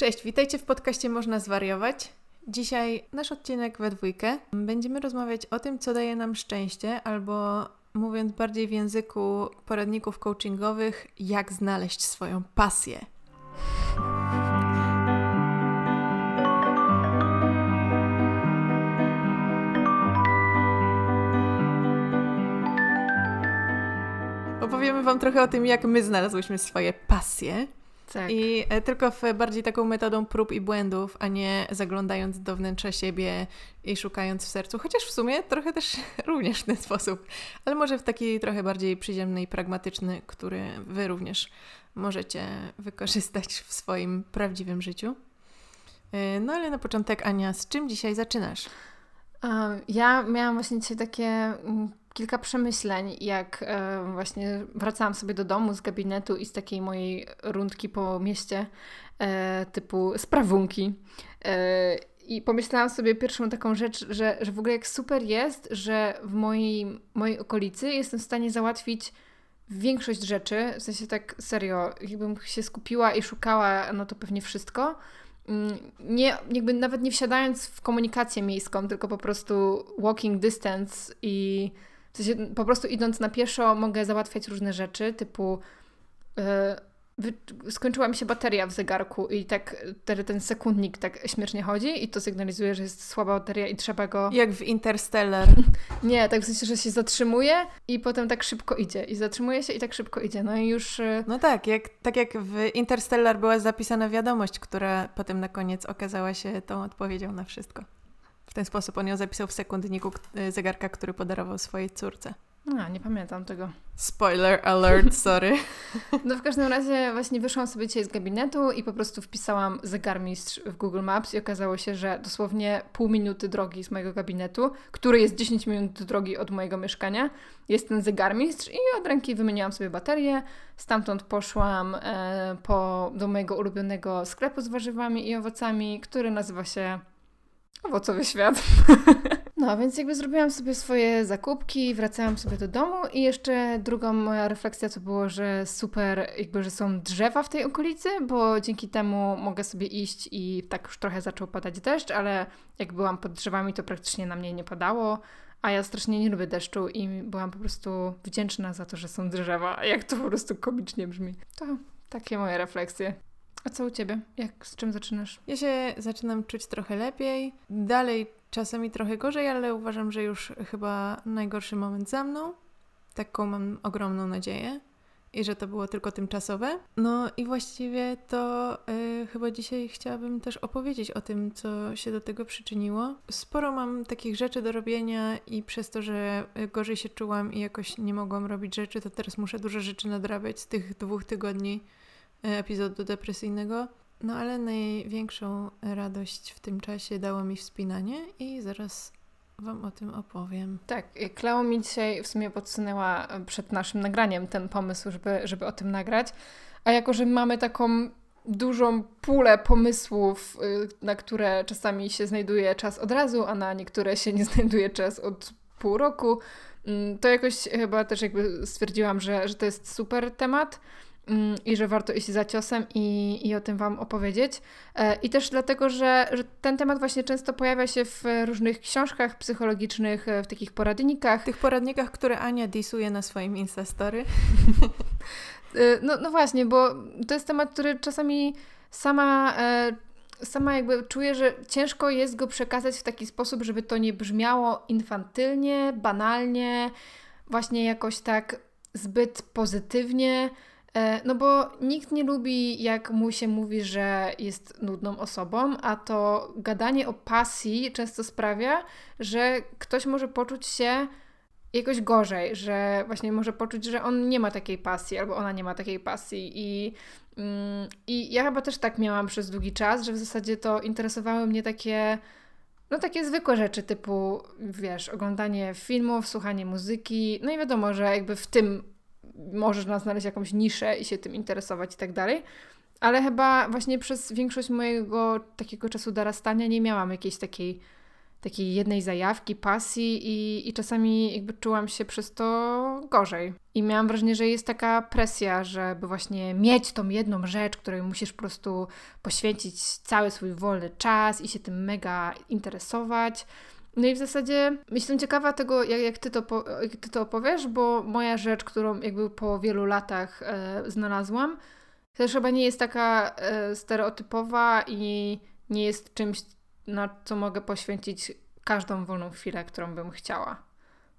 Cześć, witajcie w podcaście Można Zwariować. Dzisiaj nasz odcinek we dwójkę. Będziemy rozmawiać o tym, co daje nam szczęście, albo mówiąc bardziej w języku poradników coachingowych, jak znaleźć swoją pasję. Opowiemy Wam trochę o tym, jak my znalazłyśmy swoje pasje. Tak. I e, tylko w bardziej taką metodą prób i błędów, a nie zaglądając do wnętrza siebie i szukając w sercu, chociaż w sumie trochę też również w ten sposób, ale może w taki trochę bardziej przyziemny i pragmatyczny, który Wy również możecie wykorzystać w swoim prawdziwym życiu. E, No ale na początek, Ania, z czym dzisiaj zaczynasz? Ja miałam właśnie dzisiaj takie mm, kilka przemyśleń, jak e, właśnie wracałam sobie do domu z gabinetu i z takiej mojej rundki po mieście e, typu sprawunki. E, I pomyślałam sobie pierwszą taką rzecz, że, że w ogóle jak super jest, że w mojej, mojej okolicy jestem w stanie załatwić większość rzeczy, w sensie tak serio, jakbym się skupiła i szukała, no to pewnie wszystko, Mm, nie, jakby nawet nie wsiadając w komunikację miejską, tylko po prostu walking distance i w sensie po prostu idąc na pieszo mogę załatwiać różne rzeczy, typu yy, skończyła mi się bateria w zegarku i tak ten, ten sekundnik tak śmiesznie chodzi i to sygnalizuje, że jest słaba bateria i trzeba go... Jak w Interstellar. Nie, tak w sensie, że się zatrzymuje i potem tak szybko idzie i zatrzymuje się i tak szybko idzie. No i już... Yy, No tak, jak, tak jak w Interstellar była zapisana wiadomość, która potem na koniec okazała się tą odpowiedzią na wszystko. W ten sposób on ją zapisał w sekundniku y, zegarka, który podarował swojej córce. A, nie pamiętam tego. Spoiler alert, sorry. No w każdym razie właśnie wyszłam sobie dzisiaj z gabinetu i po prostu wpisałam zegarmistrz w Google Maps i okazało się, że dosłownie pół minuty drogi z mojego gabinetu, który jest 10 minut drogi od mojego mieszkania, jest ten zegarmistrz i od ręki wymieniłam sobie baterię. Stamtąd poszłam e, po, do mojego ulubionego sklepu z warzywami i owocami, który nazywa się Owocowy Świat. No, więc jakby zrobiłam sobie swoje zakupki, wracałam sobie do domu i jeszcze drugą moja refleksja to było, że super jakby, że są drzewa w tej okolicy, bo dzięki temu mogę sobie iść i tak już trochę zaczął padać deszcz, ale jak byłam pod drzewami, to praktycznie na mnie nie padało, a ja strasznie nie lubię deszczu i byłam po prostu wdzięczna za to, że są drzewa, jak to po prostu komicznie brzmi. To takie moje refleksje. A co u Ciebie? Jak, z czym zaczynasz? Ja się zaczynam czuć trochę lepiej. Dalej czasami trochę gorzej, ale uważam, że już chyba najgorszy moment za mną. Taką mam ogromną nadzieję. I że to było tylko tymczasowe. No i właściwie to y, chyba dzisiaj chciałabym też opowiedzieć o tym, co się do tego przyczyniło. Sporo mam takich rzeczy do robienia i przez to, że y, gorzej się czułam i jakoś nie mogłam robić rzeczy, to teraz muszę dużo rzeczy nadrabiać z tych dwóch tygodni epizodu depresyjnego. No ale największą radość w tym czasie dało mi wspinanie i zaraz Wam o tym opowiem. Tak, Kleo mi dzisiaj w sumie podsunęła e, przed naszym nagraniem ten pomysł, żeby, żeby o tym nagrać. A jako, że mamy taką dużą pulę pomysłów, y, na które czasami się znajduje czas od razu, a na niektóre się nie znajduje czas od pół roku, mm, to jakoś chyba też jakby stwierdziłam, że, że to jest super temat i że warto iść za ciosem i, i o tym Wam opowiedzieć. E, I też dlatego, że, że ten temat właśnie często pojawia się w różnych książkach psychologicznych, e, w takich poradnikach. Tych poradnikach, które Ania disuje na swoim Instastory. E, No, no właśnie, bo to jest temat, który czasami sama, sama jakby czuję, że ciężko jest go przekazać w taki sposób, żeby to nie brzmiało infantylnie, banalnie, właśnie jakoś tak zbyt pozytywnie. E, No bo nikt nie lubi, jak mu się mówi, że jest nudną osobą, a to gadanie o pasji często sprawia, że ktoś może poczuć się jakoś gorzej, że właśnie może poczuć, że on nie ma takiej pasji albo ona nie ma takiej pasji. I, mm, i ja chyba też tak miałam przez długi czas, że w zasadzie to interesowały mnie takie no takie zwykłe rzeczy typu, wiesz, oglądanie filmów, słuchanie muzyki, no i wiadomo, że jakby w tym możesz znaleźć jakąś niszę i się tym interesować i tak dalej. Ale chyba właśnie przez większość mojego takiego czasu dorastania nie miałam jakiejś takiej takiej jednej zajawki, pasji i, i czasami jakby czułam się przez to gorzej. I miałam wrażenie, że jest taka presja, żeby właśnie mieć tą jedną rzecz, której musisz po prostu poświęcić cały swój wolny czas i się tym mega interesować. No i w zasadzie jestem ciekawa tego, jak, jak, ty, to po, jak ty to opowiesz, bo moja rzecz, którą jakby po wielu latach e, znalazłam, też chyba nie jest taka e, stereotypowa i nie jest czymś, na co mogę poświęcić każdą wolną chwilę, którą bym chciała.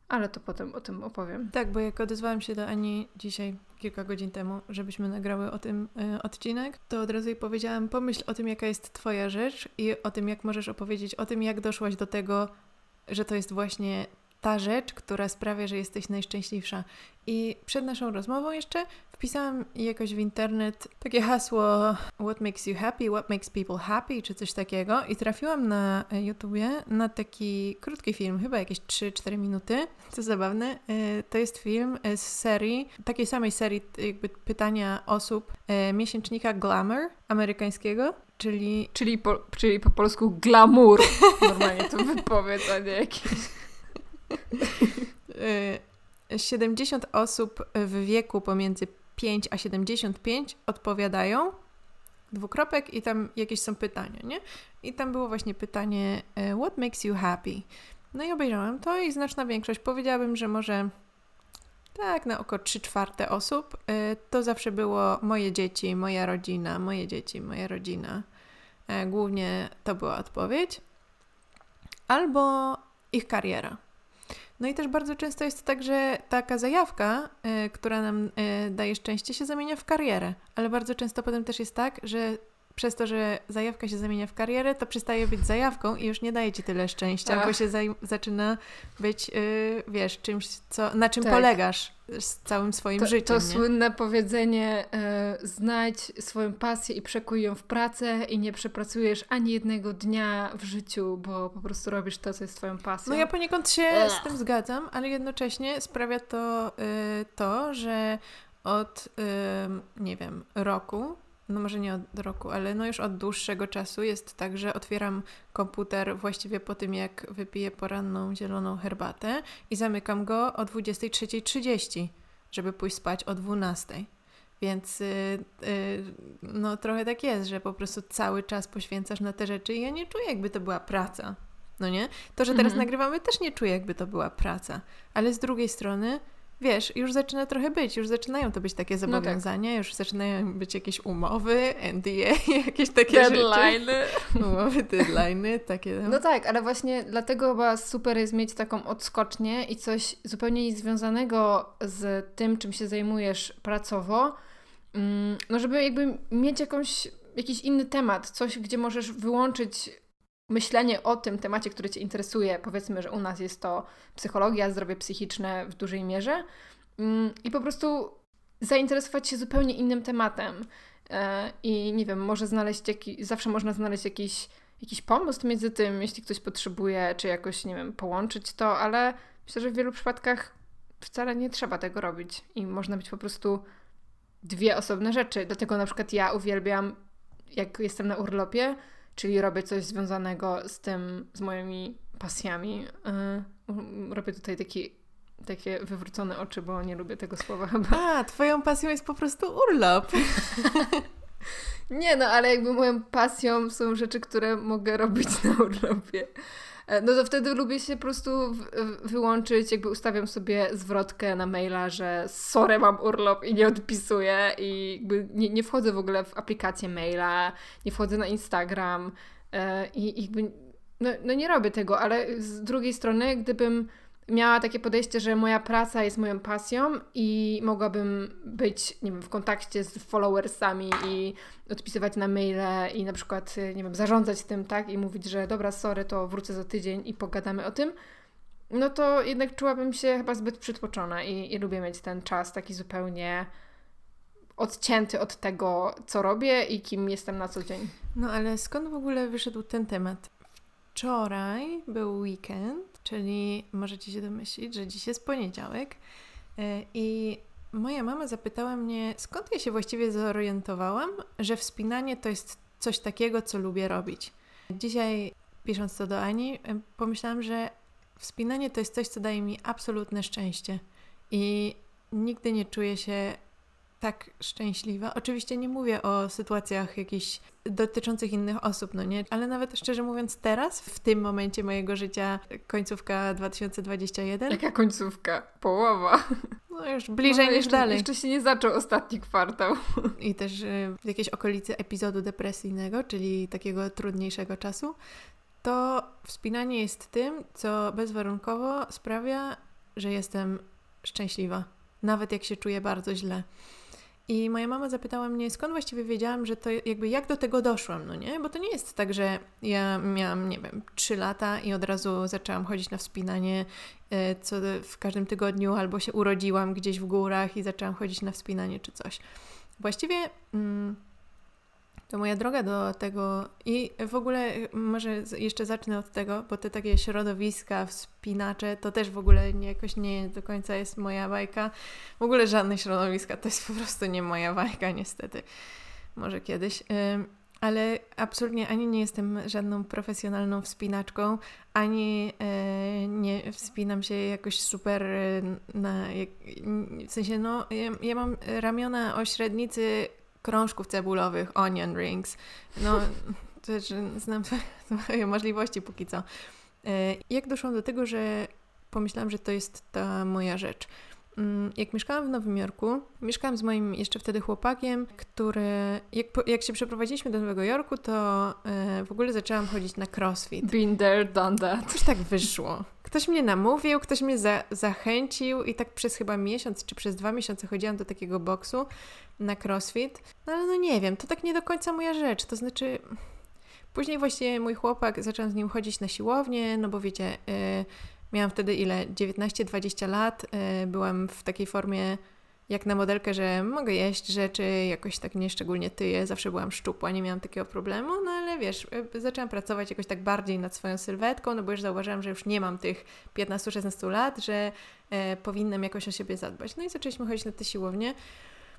Ale to potem o tym opowiem. Tak, bo jak odezwałam się do Ani dzisiaj, kilka godzin temu, żebyśmy nagrały o tym y, odcinek, to od razu jej powiedziałam, pomyśl o tym, jaka jest Twoja rzecz i o tym, jak możesz opowiedzieć o tym, jak doszłaś do tego, że to jest właśnie ta rzecz, która sprawia, że jesteś najszczęśliwsza. I przed naszą rozmową jeszcze wpisałam jakoś w internet takie hasło What makes you happy, what makes people happy, czy coś takiego i trafiłam na YouTubie na taki krótki film, chyba jakieś 3-4 minuty. Co zabawne, e, to jest film z serii, takiej samej serii jakby pytania osób e, miesięcznika Glamour amerykańskiego. Czyli, czyli, po, czyli po polsku glamour. Normalnie to wypowiedz, a nie jakieś. 70 osób w wieku pomiędzy 5 a 75 odpowiadają. Dwukropek i tam jakieś są pytania, nie? I tam było właśnie pytanie e, What makes you happy? No i obejrzałam to i znaczna większość, powiedziałabym, że może tak na około 3 czwarte osób, e, to zawsze było moje dzieci, moja rodzina, moje dzieci, moja rodzina. Głównie to była odpowiedź. Albo ich kariera. No i też bardzo często jest tak, że taka zajawka, y, która nam y, daje szczęście, się zamienia w karierę, ale bardzo często potem też jest tak, że przez to, że zajawka się zamienia w karierę, to przestaje być zajawką i już nie daje ci tyle szczęścia, Ach. bo się zaczyna być, yy, wiesz, czymś, co, na czym tak. polegasz z całym swoim to, życiem. To nie? słynne powiedzenie: yy, znajdź swoją pasję i przekuj ją w pracę, i nie przepracujesz ani jednego dnia w życiu, bo po prostu robisz to, co jest Twoją pasją. No ja poniekąd się Ech. z tym zgadzam, ale jednocześnie sprawia to yy, to, że od, nie wiem, roku no może nie od roku, ale no już od dłuższego czasu jest tak, że otwieram komputer właściwie po tym, jak wypiję poranną zieloną herbatę i zamykam go o 23.30, żeby pójść spać o 12.00. Więc yy, yy, no trochę tak jest, że po prostu cały czas poświęcasz na te rzeczy i ja nie czuję, jakby to była praca. No nie? To, że teraz mhm. nagrywamy, też nie czuję, jakby to była praca. Ale z drugiej strony wiesz, już zaczyna trochę być, już zaczynają to być takie zobowiązania, no tak. już zaczynają być jakieś umowy, NDA, jakieś takie deadline'y. rzeczy. Umowy, deadline'y, takie. No. no tak, ale właśnie dlatego chyba super jest mieć taką odskocznię i coś zupełnie niezwiązanego z tym, czym się zajmujesz pracowo, mm, no żeby jakby mieć jakąś, jakiś inny temat, coś, gdzie możesz wyłączyć myślenie o tym temacie, który Cię interesuje, powiedzmy, że u nas jest to psychologia, zdrowie psychiczne w dużej mierze, mm, i po prostu zainteresować się zupełnie innym tematem. E, I nie wiem, może znaleźć jakiś, zawsze można znaleźć jakiś, jakiś pomost między tym, jeśli ktoś potrzebuje, czy jakoś, nie wiem, połączyć to, ale myślę, że w wielu przypadkach wcale nie trzeba tego robić i można być po prostu dwie osobne rzeczy. Dlatego na przykład ja uwielbiam, jak jestem na urlopie, czyli robię coś związanego z tym, z moimi pasjami. Yy, robię tutaj taki, takie wywrócone oczy, bo nie lubię tego słowa chyba. A, twoją pasją jest po prostu urlop. nie, no ale jakby moją pasją są rzeczy, które mogę robić na urlopie. E, no to wtedy lubię się po prostu wyłączyć, jakby ustawiam sobie zwrotkę na maila, że sorry, mam urlop i nie odpisuję i jakby nie, nie wchodzę w ogóle w aplikację maila, nie wchodzę na Instagram e, i jakby no, no nie robię tego, ale z drugiej strony, gdybym miała takie podejście, że moja praca jest moją pasją i mogłabym być, nie wiem, w kontakcie z followersami i odpisywać na maile i na przykład, nie wiem, zarządzać tym, tak? I mówić, że dobra, sorry, to wrócę za tydzień i pogadamy o tym. No to jednak czułabym się chyba zbyt przytłoczona i, i lubię mieć ten czas taki zupełnie odcięty od tego, co robię i kim jestem na co dzień. No ale skąd w ogóle wyszedł ten temat? Wczoraj był weekend czyli możecie się domyślić, że dziś jest poniedziałek e, i moja mama zapytała mnie, skąd ja się właściwie zorientowałam, że wspinanie to jest coś takiego, co lubię robić. Dzisiaj pisząc to do Ani, pomyślałam, że wspinanie to jest coś, co daje mi absolutne szczęście. I nigdy nie czuję się tak szczęśliwa. Oczywiście nie mówię o sytuacjach jakichś dotyczących innych osób, no nie? Ale nawet szczerze mówiąc teraz, w tym momencie mojego życia, końcówka 2021. Jaka końcówka? Połowa. No już bliżej no, niż jeszcze, dalej. Jeszcze się nie zaczął ostatni kwartał. I też y, w jakiejś okolicy epizodu depresyjnego, czyli takiego trudniejszego czasu, to wspinanie jest tym, co bezwarunkowo sprawia, że jestem szczęśliwa. Nawet jak się czuję bardzo źle. I moja mama zapytała mnie, skąd właściwie wiedziałam, że to jakby jak do tego doszłam, no nie? Bo to nie jest tak, że ja miałam, nie wiem, trzy lata i od razu zaczęłam chodzić na wspinanie e, co w każdym tygodniu, albo się urodziłam gdzieś w górach i zaczęłam chodzić na wspinanie czy coś. Właściwie mm, to moja droga do tego i w ogóle może jeszcze zacznę od tego, bo te takie środowiska, wspinacze, to też w ogóle nie, jakoś nie do końca jest moja bajka. W ogóle żadne środowiska, to jest po prostu nie moja bajka niestety. Może kiedyś. Ale absolutnie ani nie jestem żadną profesjonalną wspinaczką, ani e, nie wspinam się jakoś super e, na. w sensie, no, ja, ja mam ramiona o średnicy krążków cebulowych, onion rings. No, też znam swoje możliwości póki co. E, jak doszłam do tego, że pomyślałam, że to jest ta moja rzecz? Mm, jak mieszkałam w Nowym Jorku, mieszkałam z moim jeszcze wtedy chłopakiem, który, jak, jak się przeprowadziliśmy do Nowego Jorku, to e, w ogóle zaczęłam chodzić na crossfit. Been there, done that. Coś tak wyszło. Ktoś mnie namówił, ktoś mnie za, zachęcił i tak przez chyba miesiąc czy przez dwa miesiące chodziłam do takiego boksu na crossfit. No ale no nie wiem, to tak nie do końca moja rzecz. To znaczy, później właśnie mój chłopak, zacząłem z nim chodzić na siłownię, no bo wiecie, yy, miałam wtedy ile? 19-20 lat. Yy, byłam w takiej formie jak na modelkę, że mogę jeść rzeczy, jakoś tak nieszczególnie tyję, zawsze byłam szczupła, nie miałam takiego problemu, no ale wiesz, y, zaczęłam pracować jakoś tak bardziej nad swoją sylwetką, no bo już zauważyłam, że już nie mam tych 15-16 lat, że e, powinnam jakoś o siebie zadbać. No i zaczęliśmy chodzić na te siłownie.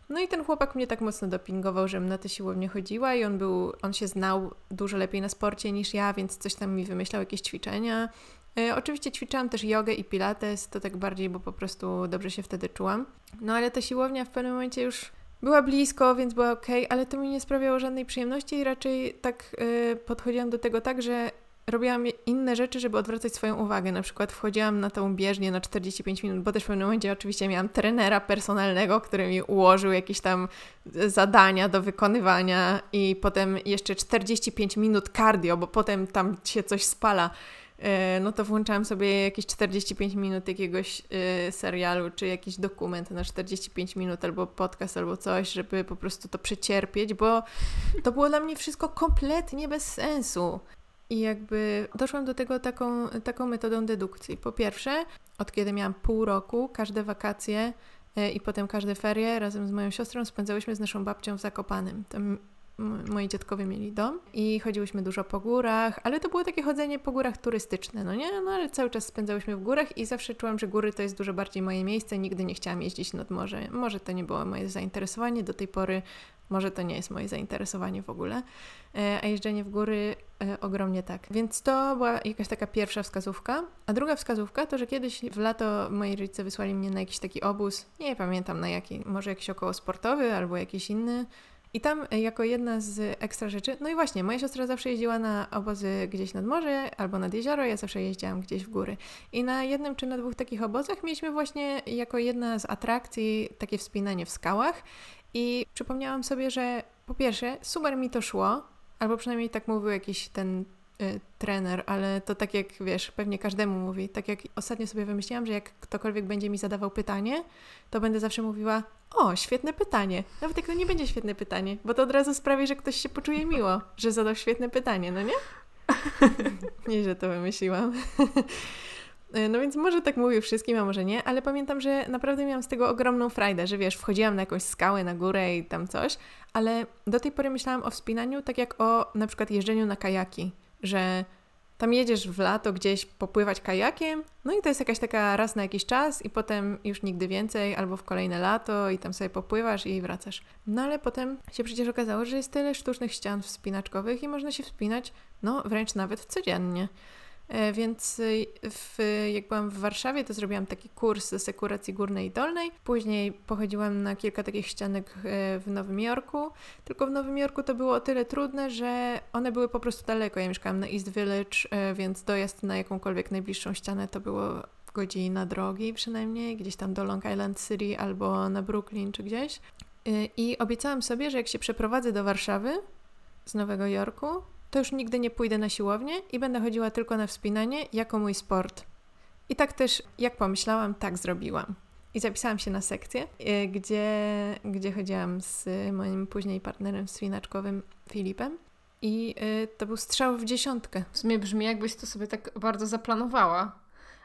No i ten chłopak mnie tak mocno dopingował, żebym na te siłownie chodziła i on był, on się znał dużo lepiej na sporcie niż ja, więc coś tam mi wymyślał, jakieś ćwiczenia. E, oczywiście ćwiczyłam też jogę i pilates, to tak bardziej, bo po prostu dobrze się wtedy czułam. No ale ta siłownia w pewnym momencie już była blisko, więc była ok, ale to mi nie sprawiało żadnej przyjemności i raczej tak e, podchodziłam do tego tak, że robiłam inne rzeczy, żeby odwracać swoją uwagę. Na przykład wchodziłam na tą bieżnię na 45 minut, bo też w pewnym momencie oczywiście miałam trenera personalnego, który mi ułożył jakieś tam zadania do wykonywania i potem jeszcze 45 minut cardio, bo potem tam się coś spala. E, no to włączałam sobie jakieś 45 minut jakiegoś y, serialu, czy jakiś dokument na 45 minut, albo podcast, albo coś, żeby po prostu to przecierpieć, bo to było dla mnie wszystko kompletnie bez sensu. I jakby doszłam do tego taką, taką metodą dedukcji. Po pierwsze, od kiedy miałam pół roku, każde wakacje e, i potem każde ferie razem z moją siostrą spędzałyśmy z naszą babcią w Zakopanym. Tam moi dziadkowie mieli dom i chodziłyśmy dużo po górach, ale to było takie chodzenie po górach turystyczne, no nie? No ale cały czas spędzałyśmy w górach i zawsze czułam, że góry to jest dużo bardziej moje miejsce, nigdy nie chciałam jeździć nad morze. Może to nie było moje zainteresowanie, do tej pory może to nie jest moje zainteresowanie w ogóle, e, a jeżdżenie w góry e, ogromnie tak. Więc to była jakaś taka pierwsza wskazówka. A druga wskazówka to, że kiedyś w lato moi rodzice wysłali mnie na jakiś taki obóz, nie pamiętam na jaki, może jakiś około sportowy albo jakiś inny. I tam e, jako jedna z ekstra rzeczy, no i właśnie, moja siostra zawsze jeździła na obozy gdzieś nad morze albo nad jezioro, ja zawsze jeździłam gdzieś w góry. I na jednym czy na dwóch takich obozach mieliśmy właśnie jako jedna z atrakcji takie wspinanie w skałach i przypomniałam sobie, że po pierwsze, super mi to szło, albo przynajmniej tak mówił jakiś ten y, trener, ale to tak jak wiesz, pewnie każdemu mówi. Tak jak ostatnio sobie wymyśliłam, że jak ktokolwiek będzie mi zadawał pytanie, to będę zawsze mówiła: O, świetne pytanie. Nawet jak to nie będzie świetne pytanie, bo to od razu sprawi, że ktoś się poczuje miło, że zadał świetne pytanie, no nie? nie, że to wymyśliłam. E, no więc może tak mówię wszystkim, a może nie, ale pamiętam, że naprawdę miałam z tego ogromną frajdę, że wiesz, wchodziłam na jakąś skałę, na górę i tam coś, ale do tej pory myślałam o wspinaniu tak jak o na przykład jeżdżeniu na kajaki, że tam jedziesz w lato gdzieś popływać kajakiem, no i to jest jakaś taka raz na jakiś czas i potem już nigdy więcej, albo w kolejne lato i tam sobie popływasz i wracasz. No ale potem się przecież okazało, że jest tyle sztucznych ścian wspinaczkowych i można się wspinać, no wręcz nawet codziennie. E, więc y, w, jak byłam w Warszawie, to zrobiłam taki kurs sekuracji górnej i dolnej. Później pochodziłam na kilka takich ścianek e, w Nowym Jorku. Tylko w Nowym Jorku to było o tyle trudne, że one były po prostu daleko. Ja mieszkałam na East Village, e, więc dojazd na jakąkolwiek najbliższą ścianę to było godzina drogi przynajmniej, gdzieś tam do Long Island City albo na Brooklyn czy gdzieś. I obiecałam sobie, że jak się przeprowadzę do Warszawy z Nowego Jorku, to już nigdy nie pójdę na siłownię i będę chodziła tylko na wspinanie jako mój sport. I tak też, jak pomyślałam, tak zrobiłam. I zapisałam się na sekcję, y, gdzie, gdzie chodziłam z moim później partnerem wspinaczkowym Filipem. I y, to był strzał w dziesiątkę. W sumie brzmi, jakbyś to sobie tak bardzo zaplanowała.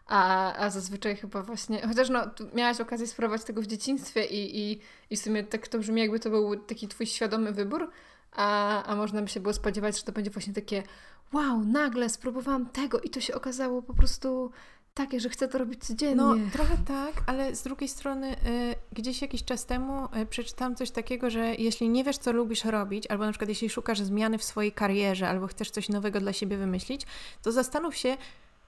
A, a zazwyczaj chyba właśnie, chociaż no, miałaś okazję spróbować tego w dzieciństwie i, i, i w sumie tak to brzmi, jakby to był taki twój świadomy wybór, a, a można by się było spodziewać, że to będzie właśnie takie wow, nagle spróbowałam tego i to się okazało po prostu takie, że chcę to robić codziennie. No, trochę tak, ale z drugiej strony y, gdzieś jakiś czas temu y, przeczytałam coś takiego, że jeśli nie wiesz, co lubisz robić, albo na przykład jeśli szukasz zmiany w swojej karierze, albo chcesz coś nowego dla siebie wymyślić, to zastanów się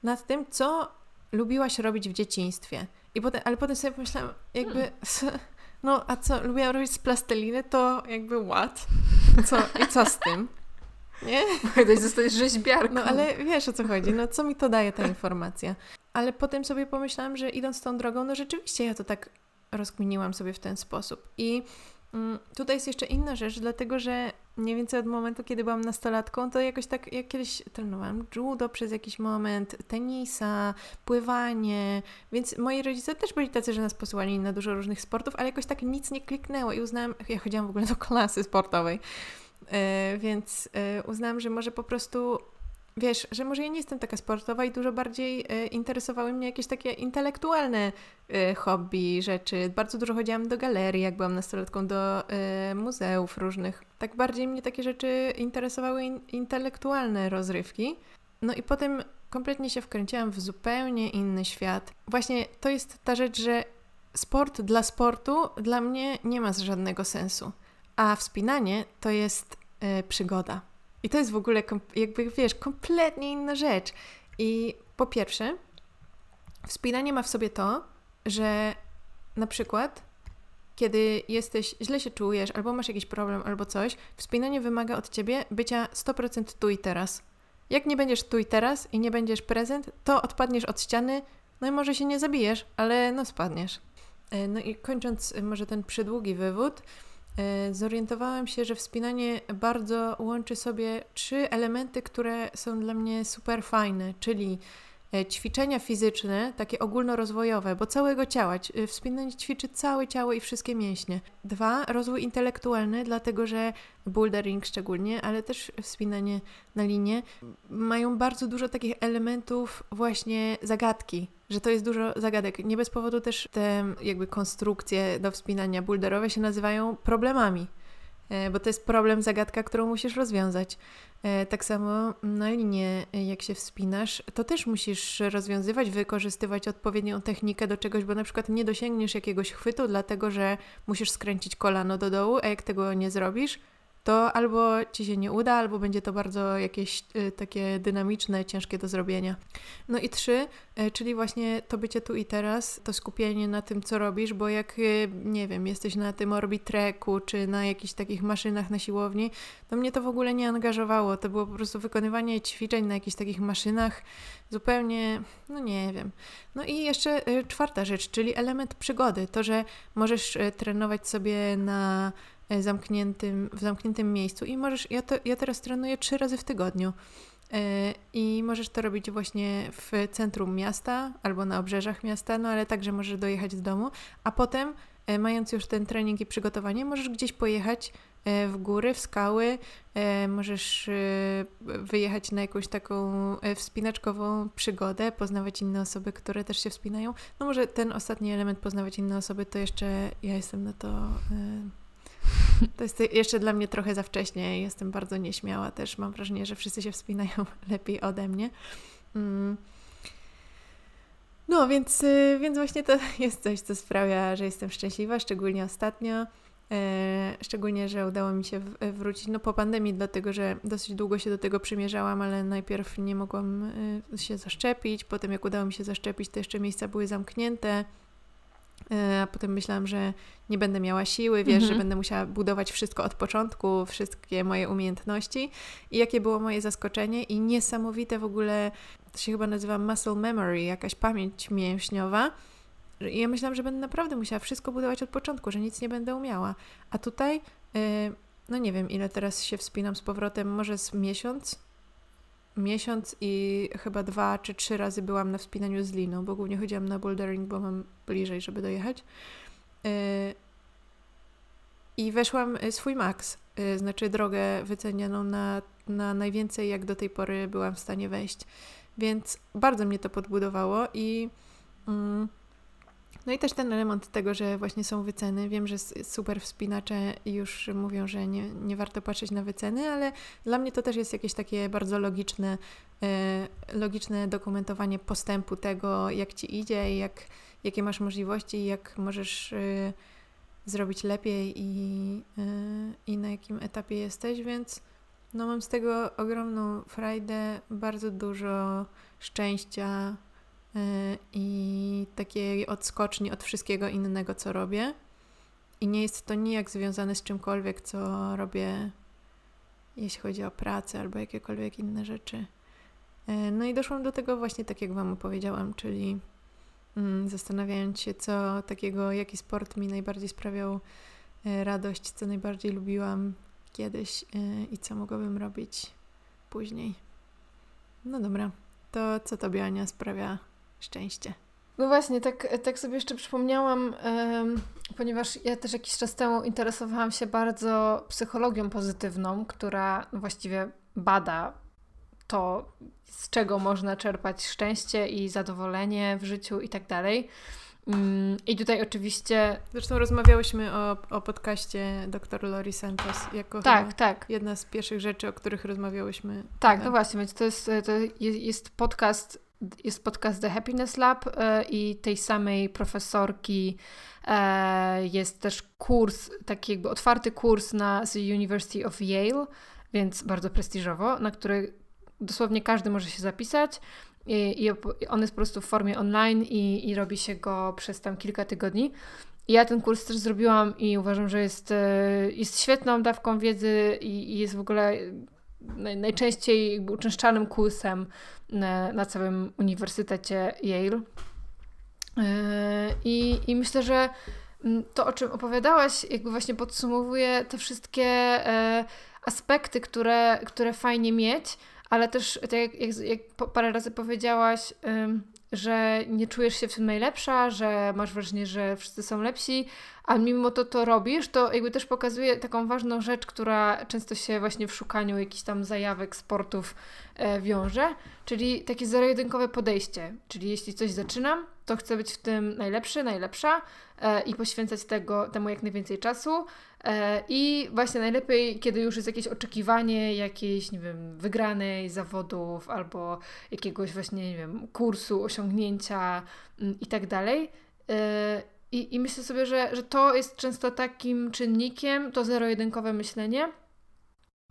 nad tym, co lubiłaś robić w dzieciństwie. I potem, ale potem sobie pomyślałam, jakby... Hmm no a co, lubiłam robić z plasteliny, to jakby what? Co, I co z tym? Nie? Kiedyś zostać rzeźbiarką. No ale wiesz o co chodzi, no co mi to daje ta informacja? Ale potem sobie pomyślałam, że idąc tą drogą, no rzeczywiście ja to tak rozkminiłam sobie w ten sposób. I Mm, tutaj jest jeszcze inna rzecz, dlatego że mniej więcej od momentu, kiedy byłam nastolatką, to jakoś tak, jak kiedyś trenowałam judo przez jakiś moment, tenisa, pływanie, więc moi rodzice też byli tacy, że nas posyłali na dużo różnych sportów, ale jakoś tak nic nie kliknęło i uznałam, ja chodziłam w ogóle do klasy sportowej, yy, więc yy, uznałam, że może po prostu wiesz, że może ja nie jestem taka sportowa i dużo bardziej e, interesowały mnie jakieś takie intelektualne e, hobby, rzeczy. Bardzo dużo chodziłam do galerii, jak byłam nastolatką, do e, muzeów różnych. Tak bardziej mnie takie rzeczy interesowały in, intelektualne rozrywki. No i potem kompletnie się wkręciłam w zupełnie inny świat. Właśnie to jest ta rzecz, że sport dla sportu dla mnie nie ma żadnego sensu, a wspinanie to jest przygoda. I to jest w ogóle, jakby wiesz, kompletnie inna rzecz. I po pierwsze, wspinanie ma w sobie to, że na przykład, kiedy jesteś, źle się czujesz, albo masz jakiś problem, albo coś, wspinanie wymaga od ciebie bycia 100% tu i teraz. Jak nie będziesz tu i teraz i nie będziesz prezent, to odpadniesz od ściany, no i może się nie zabijesz, ale no spadniesz. E, no i kończąc może ten przydługi wywód, E, zorientowałam się, że wspinanie bardzo łączy sobie trzy elementy, które są dla mnie super fajne, czyli e, ćwiczenia fizyczne, takie ogólnorozwojowe, bo całego ciała. E, wspinanie ćwiczy całe ciało i wszystkie mięśnie. Dwa, rozwój intelektualny, dlatego że bouldering szczególnie, ale też wspinanie na linie mają bardzo dużo takich elementów właśnie zagadki, że to jest dużo zagadek. Nie bez powodu też te jakby konstrukcje do wspinania boulderowe się nazywają problemami, e, bo to jest problem, zagadka, którą musisz rozwiązać. E, tak samo na linie, jak się wspinasz, to też musisz rozwiązywać, wykorzystywać odpowiednią technikę do czegoś, bo na przykład nie dosięgniesz jakiegoś chwytu, dlatego że musisz skręcić kolano do dołu, a jak tego nie zrobisz, to albo ci się nie uda, albo będzie to bardzo jakieś y, takie dynamiczne, ciężkie do zrobienia. No i trzy, y, czyli właśnie to bycie tu i teraz, to skupienie na tym, co robisz, bo jak, y, nie wiem, jesteś na tym orbitreku, czy na jakichś takich maszynach na siłowni, to mnie to w ogóle nie angażowało. To było po prostu wykonywanie ćwiczeń na jakichś takich maszynach, zupełnie, no nie wiem. No i jeszcze czwarta rzecz, czyli element przygody. To, że możesz trenować sobie na zamkniętym, w zamkniętym miejscu i możesz, ja, to, ja teraz trenuję trzy razy w tygodniu e, i możesz to robić właśnie w centrum miasta albo na obrzeżach miasta, no ale także możesz dojechać z domu, a potem e, mając już ten trening i przygotowanie, możesz gdzieś pojechać w góry, w skały, możesz wyjechać na jakąś taką wspinaczkową przygodę, poznawać inne osoby, które też się wspinają. No może ten ostatni element, poznawać inne osoby, to jeszcze ja jestem na to To jest jeszcze dla mnie trochę za wcześnie. Jestem bardzo nieśmiała też. Mam wrażenie, że wszyscy się wspinają lepiej ode mnie. Mm. No, więc, y, więc właśnie to jest coś, co sprawia, że jestem szczęśliwa, szczególnie ostatnio. E, szczególnie, że udało mi się wrócić no, po pandemii, dlatego że dosyć długo się do tego przymierzałam, ale najpierw nie mogłam y, się zaszczepić. Potem, jak udało mi się zaszczepić, to jeszcze miejsca były zamknięte. E, a potem myślałam, że nie będę miała siły, wiesz, mhm. że będę musiała budować wszystko od początku, wszystkie moje umiejętności. I jakie było moje zaskoczenie i niesamowite w ogóle, to się chyba nazywa muscle memory, jakaś pamięć mięśniowa. I ja myślałam, że będę naprawdę musiała wszystko budować od początku, że nic nie będę umiała. A tutaj, yy, no nie wiem, ile teraz się wspinam z powrotem, może z miesiąc, miesiąc i chyba dwa czy trzy razy byłam na wspinaniu z liną, bo głównie chodziłam na bouldering, bo mam bliżej, żeby dojechać. Yy, I weszłam y, swój maks, yy, znaczy drogę wycenioną na, na najwięcej, jak do tej pory byłam w stanie wejść. Więc bardzo mnie to podbudowało i. Yy, no i też ten element tego, że właśnie są wyceny. Wiem, że super wspinacze już mówią, że nie, nie warto patrzeć na wyceny, ale dla mnie to też jest jakieś takie bardzo logiczne, e, logiczne dokumentowanie postępu tego, jak ci idzie, jak, jakie masz możliwości, jak możesz e, zrobić lepiej i, e, i na jakim etapie jesteś, więc no mam z tego ogromną frajdę, bardzo dużo szczęścia, i takiej odskoczni od wszystkiego innego, co robię. I nie jest to nijak związane z czymkolwiek, co robię, jeśli chodzi o pracę albo jakiekolwiek inne rzeczy. Y, no i doszłam do tego właśnie tak, jak Wam opowiedziałam, czyli mm, zastanawiając się, co takiego, jaki sport mi najbardziej sprawiał y, radość, co najbardziej lubiłam kiedyś i co mogłabym robić później. No dobra, to co Tobie, Ania, sprawia szczęście. No właśnie, tak, tak sobie jeszcze przypomniałam, um, ponieważ ja też jakiś czas temu interesowałam się bardzo psychologią pozytywną, która właściwie bada to, z czego można czerpać szczęście i zadowolenie w życiu i tak dalej. Mm, I tutaj oczywiście. Zresztą rozmawiałyśmy o, o podcaście dr Lori Santos jako tak, tak. jedna z pierwszych rzeczy, o których rozmawiałyśmy. Tak, no właśnie, więc to jest, to jest podcast jest podcast The Happiness Lab e, i tej samej profesorki e, jest też kurs, taki jakby otwarty kurs na z University of Yale, więc bardzo prestiżowo, na który dosłownie każdy może się zapisać. I on jest po prostu w formie online i, i robi się go przez tam kilka tygodni. Ja ten kurs też zrobiłam i uważam, że jest, e, jest świetną dawką wiedzy i, i jest w ogóle najczęściej uczęszczanym kursem na, na całym Uniwersytecie Yale. E, I, I myślę, że mm, to, o czym opowiadałaś, jakby właśnie podsumowuje te wszystkie e, aspekty, które, które fajnie mieć, ale też, tak jak, jak, jak parę razy powiedziałaś, że nie czujesz się w tym najlepsza, że masz wrażenie, że wszyscy są lepsi, a mimo to to robisz, to jakby też pokazuje taką ważną rzecz, która często się właśnie w szukaniu jakichś tam zajawek, sportów e, wiąże, czyli takie zero-jedynkowe podejście. Czyli jeśli coś zaczynam, to chcę być w tym najlepszy, najlepsza e, i poświęcać tego, temu jak najwięcej czasu. E, I właśnie najlepiej, kiedy już jest jakieś oczekiwanie jakiejś, nie wiem, wygranej zawodów albo jakiegoś właśnie, nie wiem, kursu, osiągnięcia mm, i tak dalej. E, I, I myślę sobie, że, że to jest często takim czynnikiem, to zero-jedynkowe myślenie,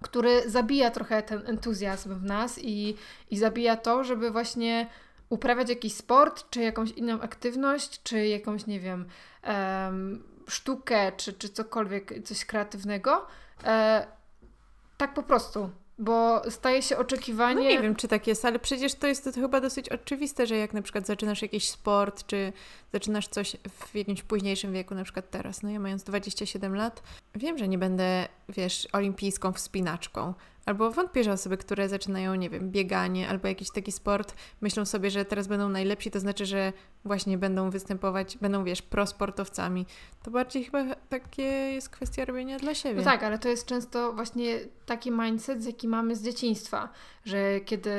który zabija trochę ten entuzjazm w nas i, i zabija to, żeby właśnie uprawiać jakiś sport, czy jakąś inną aktywność, czy jakąś, nie wiem, um, sztukę, czy, czy cokolwiek, coś kreatywnego. E, tak po prostu bo staje się oczekiwanie. No nie wiem, czy tak jest, ale przecież to jest to chyba dosyć oczywiste, że jak na przykład zaczynasz jakiś sport, czy zaczynasz coś w jakimś późniejszym wieku, na przykład teraz, no ja mając 27 lat, wiem, że nie będę, wiesz, olimpijską wspinaczką, Albo wątpię, że osoby, które zaczynają, nie wiem, bieganie albo jakiś taki sport, myślą sobie, że teraz będą najlepsi, to znaczy, że właśnie będą występować, będą, wiesz, prosportowcami. To bardziej chyba takie jest kwestia robienia dla siebie. No tak, ale to jest często właśnie taki mindset, jaki mamy z dzieciństwa, że kiedy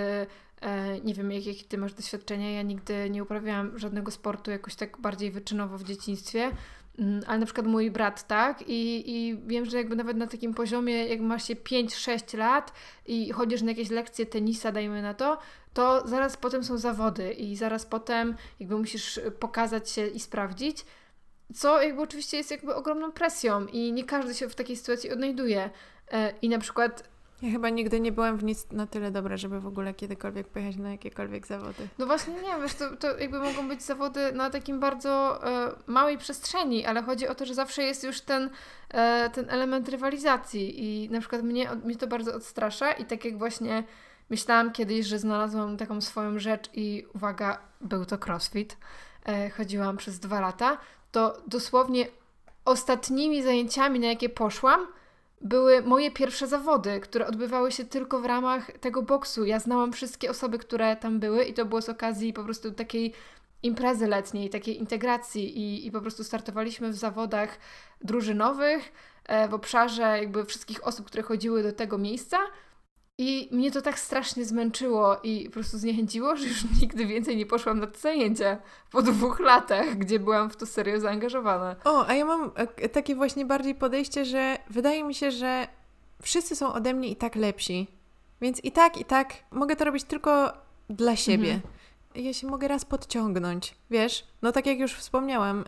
e, nie wiem, jakie ty masz doświadczenia. Ja nigdy nie uprawiałam żadnego sportu jakoś tak bardziej wyczynowo w dzieciństwie. Mm, ale na przykład mój brat tak i, i wiem, że jakby nawet na takim poziomie, jak masz się 5-6 lat i chodzisz na jakieś lekcje tenisa, dajmy na to, to zaraz potem są zawody i zaraz potem jakby musisz pokazać się i sprawdzić, co jakby oczywiście jest jakby ogromną presją i nie każdy się w takiej sytuacji odnajduje. E, I na przykład ja chyba nigdy nie byłam w nic na tyle dobra, żeby w ogóle kiedykolwiek pojechać na jakiekolwiek zawody. No właśnie nie, wiesz, to, to jakby mogą być zawody na takim bardzo e, małej przestrzeni, ale chodzi o to, że zawsze jest już ten, e, ten element rywalizacji i na przykład mnie, mnie to bardzo odstrasza i tak jak właśnie myślałam kiedyś, że znalazłam taką swoją rzecz i uwaga, był to crossfit, e, chodziłam przez dwa lata, to dosłownie ostatnimi zajęciami, na jakie poszłam, były moje pierwsze zawody, które odbywały się tylko w ramach tego boksu. Ja znałam wszystkie osoby, które tam były i to było z okazji po prostu takiej imprezy letniej, takiej integracji i, i po prostu startowaliśmy w zawodach drużynowych e, w obszarze jakby wszystkich osób, które chodziły do tego miejsca i mnie to tak strasznie zmęczyło i po prostu zniechęciło, że już nigdy więcej nie poszłam na te zajęcia po dwóch latach, gdzie byłam w to serio zaangażowana. O, a ja mam e, takie właśnie bardziej podejście, że wydaje mi się, że wszyscy są ode mnie i tak lepsi. Więc i tak, i tak mogę to robić tylko dla siebie. Mhm ja się mogę raz podciągnąć, wiesz? No tak jak już wspomniałam,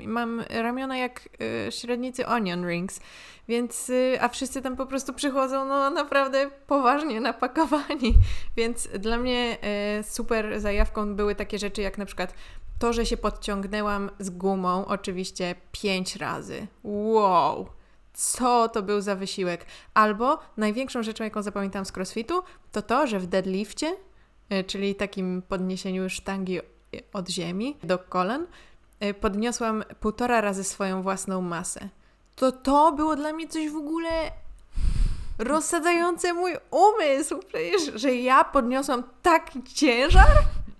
yy, mam ramiona jak yy, średnicy onion rings, więc, yy, a wszyscy tam po prostu przychodzą, no naprawdę poważnie napakowani, więc dla mnie y, super zajawką były takie rzeczy jak na przykład to, że się podciągnęłam z gumą, oczywiście pięć razy. Wow! Co to był za wysiłek? Albo największą rzeczą, jaką zapamiętam z crossfitu, to to, że w deadlifcie czyli takim podniesieniu sztangi od ziemi do kolan, e, podniosłam półtora razy swoją własną masę. To to było dla mnie coś w ogóle rozsadzające mój umysł. Przecież, że ja podniosłam taki ciężar,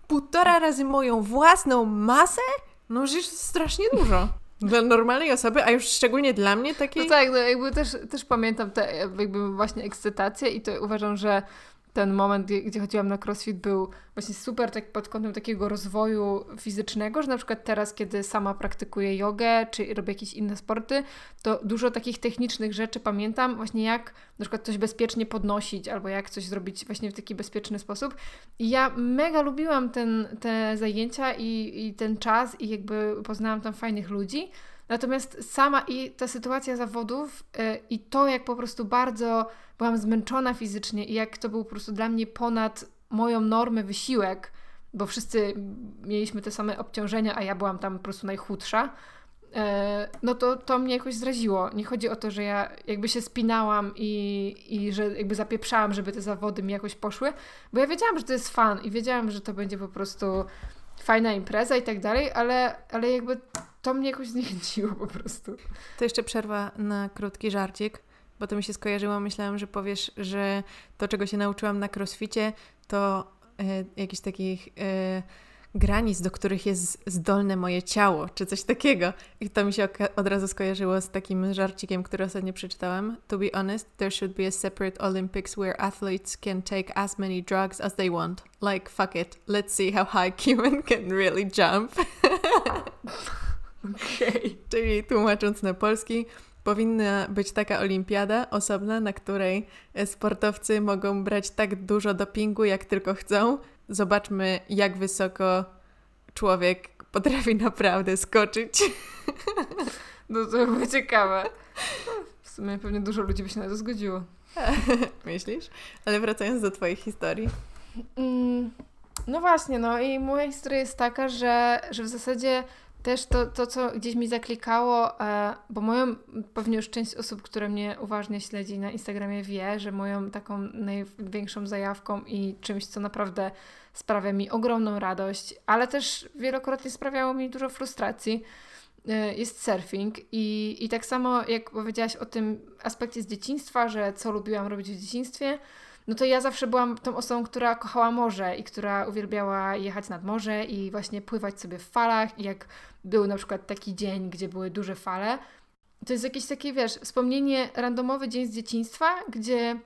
półtora razy moją własną masę, no przecież strasznie dużo. Dla normalnej osoby, a już szczególnie dla mnie takiej... No tak, no jakby też, też pamiętam te jakby właśnie ekscytację i to uważam, że ten moment, gdzie chodziłam na crossfit, był właśnie super tak pod kątem takiego rozwoju fizycznego, że na przykład teraz, kiedy sama praktykuję jogę, czy robię jakieś inne sporty, to dużo takich technicznych rzeczy pamiętam, właśnie jak na przykład coś bezpiecznie podnosić, albo jak coś zrobić właśnie w taki bezpieczny sposób. I ja mega lubiłam ten, te zajęcia i, i ten czas i jakby poznałam tam fajnych ludzi, Natomiast sama i ta sytuacja zawodów yy, i to, jak po prostu bardzo byłam zmęczona fizycznie i jak to był po prostu dla mnie ponad moją normę wysiłek, bo wszyscy mieliśmy te same obciążenia, a ja byłam tam po prostu najchudsza, yy, no to to mnie jakoś zraziło. Nie chodzi o to, że ja jakby się spinałam i, i że jakby zapieprzałam, żeby te zawody mi jakoś poszły, bo ja wiedziałam, że to jest fan i wiedziałam, że to będzie po prostu fajna impreza i tak dalej, ale, ale jakby to mnie jakoś zniechęciło po prostu. To jeszcze przerwa na krótki żarcik, bo to mi się skojarzyło. Myślałam, że powiesz, że to, czego się nauczyłam na crossficie, to e, jakichś takich e, granic, do których jest zdolne moje ciało, czy coś takiego. I to mi się od razu skojarzyło z takim żarcikiem, który ostatnio przeczytałam. To be honest, there should be a separate Olympics where athletes can take as many drugs as they want. Like, fuck it, let's see how high Cuban can really jump. Okay. Czyli tłumacząc na polski, powinna być taka olimpiada osobna, na której sportowcy mogą brać tak dużo dopingu, jak tylko chcą. Zobaczmy, jak wysoko człowiek potrafi naprawdę skoczyć. No to było ciekawe. W sumie pewnie dużo ludzi by się na to zgodziło. Myślisz? Ale wracając do Twojej historii. Mm, no właśnie, no i moja historia jest taka, że, że w zasadzie też to, to, co gdzieś mi zaklikało, e, bo moją, pewnie już część osób, które mnie uważnie śledzi na Instagramie wie, że moją taką największą zajawką i czymś, co naprawdę sprawia mi ogromną radość, ale też wielokrotnie sprawiało mi dużo frustracji, e, jest surfing. I, I tak samo jak powiedziałaś o tym aspekcie z dzieciństwa, że co lubiłam robić w dzieciństwie, no to ja zawsze byłam tą osobą, która kochała morze i która uwielbiała jechać nad morze i właśnie pływać sobie w falach. I jak był na przykład taki dzień, gdzie były duże fale, to jest jakieś takie, wiesz, wspomnienie, randomowy dzień z dzieciństwa, gdzie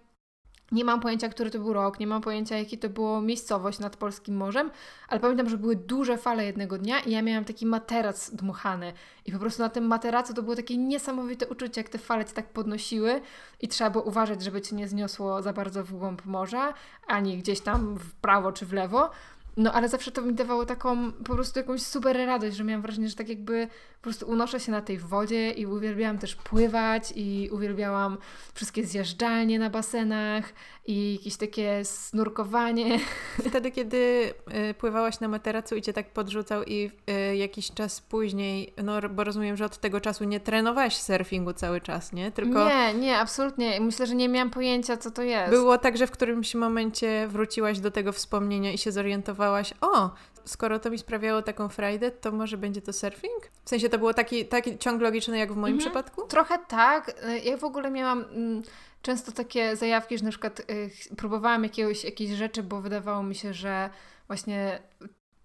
Nie mam pojęcia, który to był rok, nie mam pojęcia, jaki to było miejscowość nad Polskim Morzem, ale pamiętam, że były duże fale jednego dnia i ja miałam taki materac dmuchany. I po prostu na tym materacu to było takie niesamowite uczucie, jak te fale cię tak podnosiły i trzeba było uważać, żeby cię nie zniosło za bardzo w głąb morza, ani gdzieś tam w prawo czy w lewo. No ale zawsze to mi dawało taką po prostu jakąś super radość, że miałam wrażenie, że tak jakby po prostu unoszę się na tej wodzie i uwielbiałam też pływać i uwielbiałam wszystkie zjeżdżalnie na basenach i jakieś takie snurkowanie. Wtedy, kiedy y, pływałaś na materacu i cię tak podrzucał i y, jakiś czas później, no bo rozumiem, że od tego czasu nie trenowałaś surfingu cały czas, nie? Tylko... Nie, nie, absolutnie. Myślę, że nie miałam pojęcia, co to jest. Było tak, że w którymś momencie wróciłaś do tego wspomnienia i się zorientowałaś, o, skoro to mi sprawiało taką frajdę, to może będzie to surfing? W sensie to było taki, taki ciąg logiczny jak w moim mhm. przypadku? Trochę tak. Ja w ogóle miałam mm, często takie zajawki, że na przykład y, próbowałam jakiegoś, jakiejś rzeczy, bo wydawało mi się, że właśnie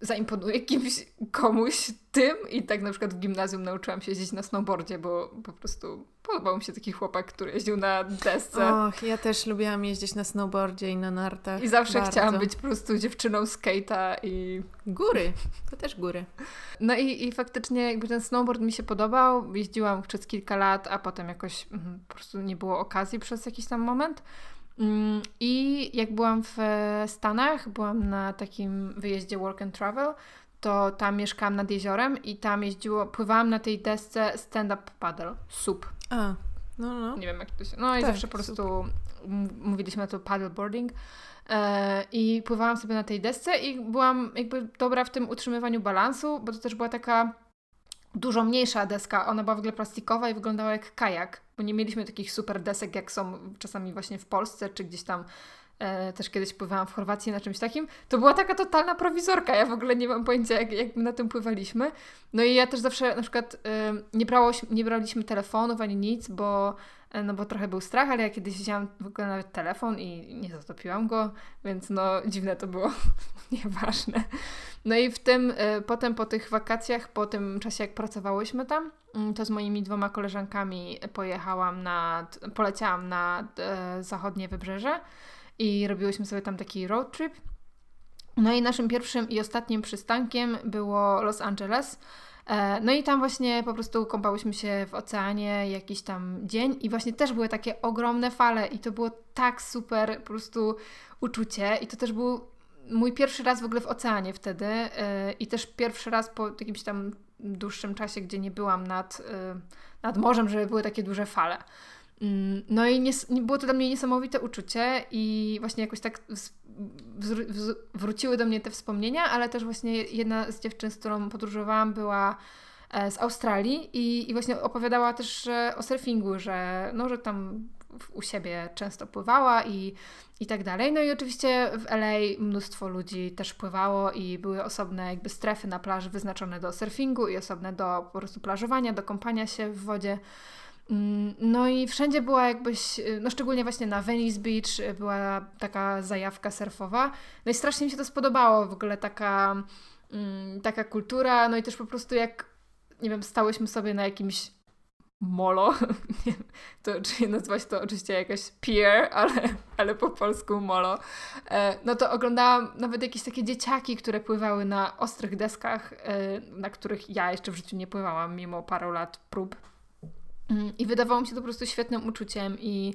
zaimponuję kimś, komuś tym i tak na przykład w gimnazjum nauczyłam się jeździć na snowboardzie, bo po prostu podobał mi się taki chłopak, który jeździł na desce. Och, ja też lubiłam jeździć na snowboardzie i na nartach. I zawsze bardzo. chciałam być po prostu dziewczyną skate'a i... Góry, to też góry. No i, i faktycznie jakby ten snowboard mi się podobał, jeździłam przez kilka lat, a potem jakoś mm, po prostu nie było okazji przez jakiś tam moment. Mm, I jak byłam w Stanach, byłam na takim wyjeździe work and travel, to tam mieszkałam nad jeziorem i tam jeździło, pływałam na tej desce stand-up paddle, SUP. A, no, no. Nie wiem jak to się... No i tak, zawsze po prostu mówiliśmy na to paddleboarding. E, I pływałam sobie na tej desce i byłam jakby dobra w tym utrzymywaniu balansu, bo to też była taka dużo mniejsza deska. Ona była w ogóle plastikowa i wyglądała jak kajak, bo nie mieliśmy takich super desek, jak są czasami właśnie w Polsce, czy gdzieś tam e, też kiedyś pływałam w Chorwacji na czymś takim. To była taka totalna prowizorka. Ja w ogóle nie mam pojęcia, jak, jak na tym pływaliśmy. No i ja też zawsze na przykład e, nie, brałoś, nie braliśmy telefonów ani nic, bo no bo trochę był strach, ale ja kiedyś wzięłam w ogóle nawet telefon i nie zatopiłam go, więc no dziwne to było, nieważne. No i w tym, y, potem po tych wakacjach, po tym czasie jak pracowałyśmy tam, y, to z moimi dwoma koleżankami pojechałam nad, poleciałam na y, zachodnie wybrzeże i robiłyśmy sobie tam taki road trip. No i naszym pierwszym i ostatnim przystankiem było Los Angeles. E, no i tam właśnie po prostu kąpałyśmy się w oceanie jakiś tam dzień i właśnie też były takie ogromne fale i to było tak super po prostu uczucie i to też był mój pierwszy raz w ogóle w oceanie wtedy e, i też pierwszy raz po jakimś tam dłuższym czasie, gdzie nie byłam nad, e, nad morzem, żeby były takie duże fale. Mm, no i nie, było to dla mnie niesamowite uczucie i właśnie jakoś tak wróciły do mnie te wspomnienia, ale też właśnie jedna z dziewczyn, z którą podróżowałam, była e, z Australii i, i właśnie opowiadała też o surfingu, że, no, że tam u siebie często pływała i, i tak dalej. No i oczywiście w LA mnóstwo ludzi też pływało i były osobne jakby strefy na plaży wyznaczone do surfingu i osobne do po prostu plażowania, do kąpania się w wodzie. Mm, no i wszędzie była jakbyś, no szczególnie właśnie na Venice Beach była taka zajawka surfowa. No i strasznie mi się to spodobało, w ogóle taka, mm, taka kultura, no i też po prostu jak, nie wiem, stałyśmy sobie na jakimś molo, to czy nazwać to oczywiście jakaś pier, ale, ale po polsku molo, e, no to oglądałam nawet jakieś takie dzieciaki, które pływały na ostrych deskach, e, na których ja jeszcze w życiu nie pływałam, mimo paru lat prób I wydawało mi się to po prostu świetnym uczuciem i,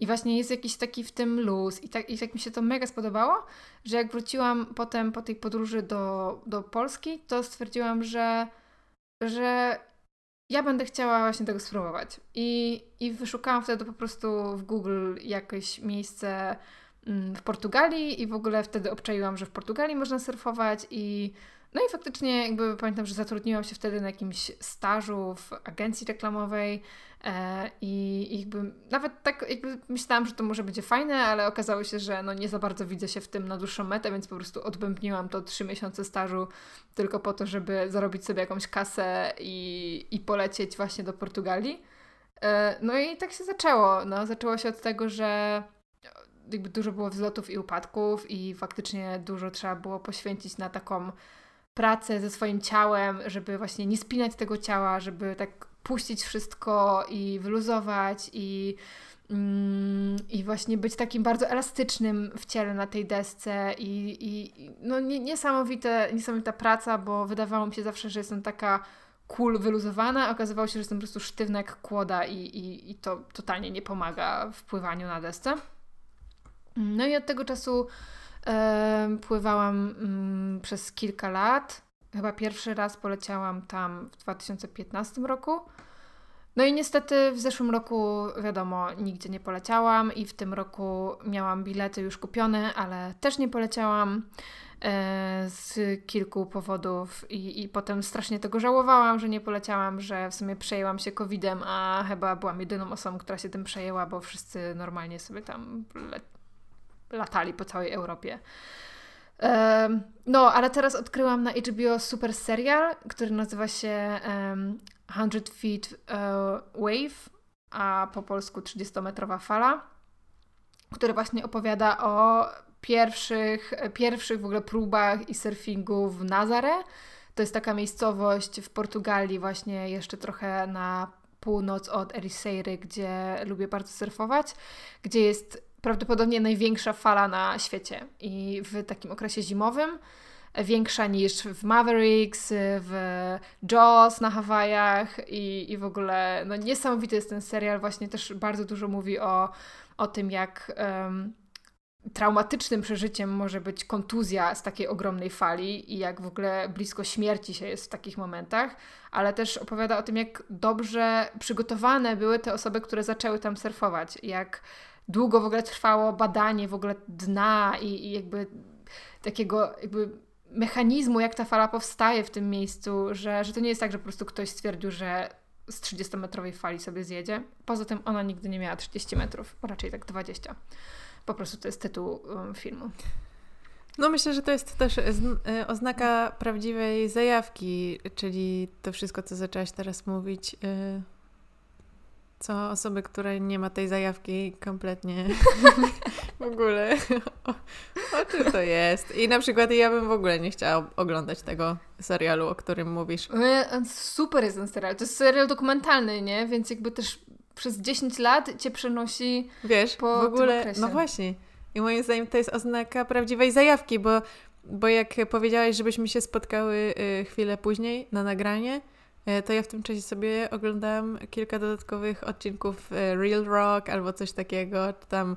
i właśnie jest jakiś taki w tym luz i tak, i tak mi się to mega spodobało, że jak wróciłam potem po tej podróży do, do Polski, to stwierdziłam, że, że ja będę chciała właśnie tego spróbować. I, I wyszukałam wtedy po prostu w Google jakieś miejsce mm, w Portugalii i w ogóle wtedy obczaiłam, że w Portugalii można surfować i no i faktycznie jakby pamiętam, że zatrudniłam się wtedy na jakimś stażu w agencji reklamowej e, i jakby nawet tak jakby myślałam, że to może będzie fajne, ale okazało się, że no nie za bardzo widzę się w tym na dłuższą metę, więc po prostu odbębniłam to trzy miesiące stażu tylko po to, żeby zarobić sobie jakąś kasę i, i polecieć właśnie do Portugalii. E, no i tak się zaczęło. No, zaczęło się od tego, że jakby dużo było wzlotów i upadków i faktycznie dużo trzeba było poświęcić na taką pracę ze swoim ciałem, żeby właśnie nie spinać tego ciała, żeby tak puścić wszystko i wyluzować i Mm, I właśnie być takim bardzo elastycznym w ciele na tej desce i, i no niesamowite, niesamowita praca, bo wydawało mi się zawsze, że jestem taka cool, wyluzowana, okazywało się, że jestem po prostu sztywna jak kłoda i, i, i to totalnie nie pomaga w pływaniu na desce. No i od tego czasu e, pływałam mm, przez kilka lat. Chyba pierwszy raz poleciałam tam w 2015 roku. No i niestety w zeszłym roku, wiadomo, nigdzie nie poleciałam i w tym roku miałam bilety już kupione, ale też nie poleciałam e, z kilku powodów i, i potem strasznie tego żałowałam, że nie poleciałam, że w sumie przejęłam się COVID-em, a chyba byłam jedyną osobą, która się tym przejęła, bo wszyscy normalnie sobie tam latali po całej Europie. No, ale teraz odkryłam na HBO super serial, który nazywa się um, 100 Feet uh, Wave, a po polsku 30-metrowa fala, który właśnie opowiada o pierwszych, pierwszych w ogóle próbach i surfingu w Nazare. To jest taka miejscowość w Portugalii, właśnie jeszcze trochę na północ od Eriseiry, gdzie lubię bardzo surfować, gdzie jest prawdopodobnie największa fala na świecie. I w takim okresie zimowym większa niż w Mavericks, w Jaws na Hawajach i, i w ogóle no niesamowity jest ten serial, właśnie też bardzo dużo mówi o, o tym, jak um, traumatycznym przeżyciem może być kontuzja z takiej ogromnej fali i jak w ogóle blisko śmierci się jest w takich momentach, ale też opowiada o tym, jak dobrze przygotowane były te osoby, które zaczęły tam surfować, jak długo w ogóle trwało badanie w ogóle dna i, i jakby takiego jakby mechanizmu, jak ta fala powstaje w tym miejscu, że, że to nie jest tak, że po prostu ktoś stwierdził, że z 30-metrowej fali sobie zjedzie. Poza tym ona nigdy nie miała 30 metrów, raczej tak 20. Po prostu to jest tytuł um, filmu. No myślę, że to jest też e, oznaka prawdziwej zajawki, czyli to wszystko, co zaczęłaś teraz mówić, y, co osoby, które nie ma tej zajawki kompletnie w ogóle o, o, czym to jest. I na przykład ja bym w ogóle nie chciała oglądać tego serialu, o którym mówisz. Super jest ten serial. To jest serial dokumentalny, nie? Więc jakby też przez 10 lat cię przenosi Wiesz, po w ogóle, no właśnie. I moim zdaniem to jest oznaka prawdziwej zajawki, bo, bo jak powiedziałaś, żebyśmy się spotkały y, chwilę później na nagranie, to ja w tym czasie sobie oglądałam kilka dodatkowych odcinków e, Real Rock albo coś takiego, czy tam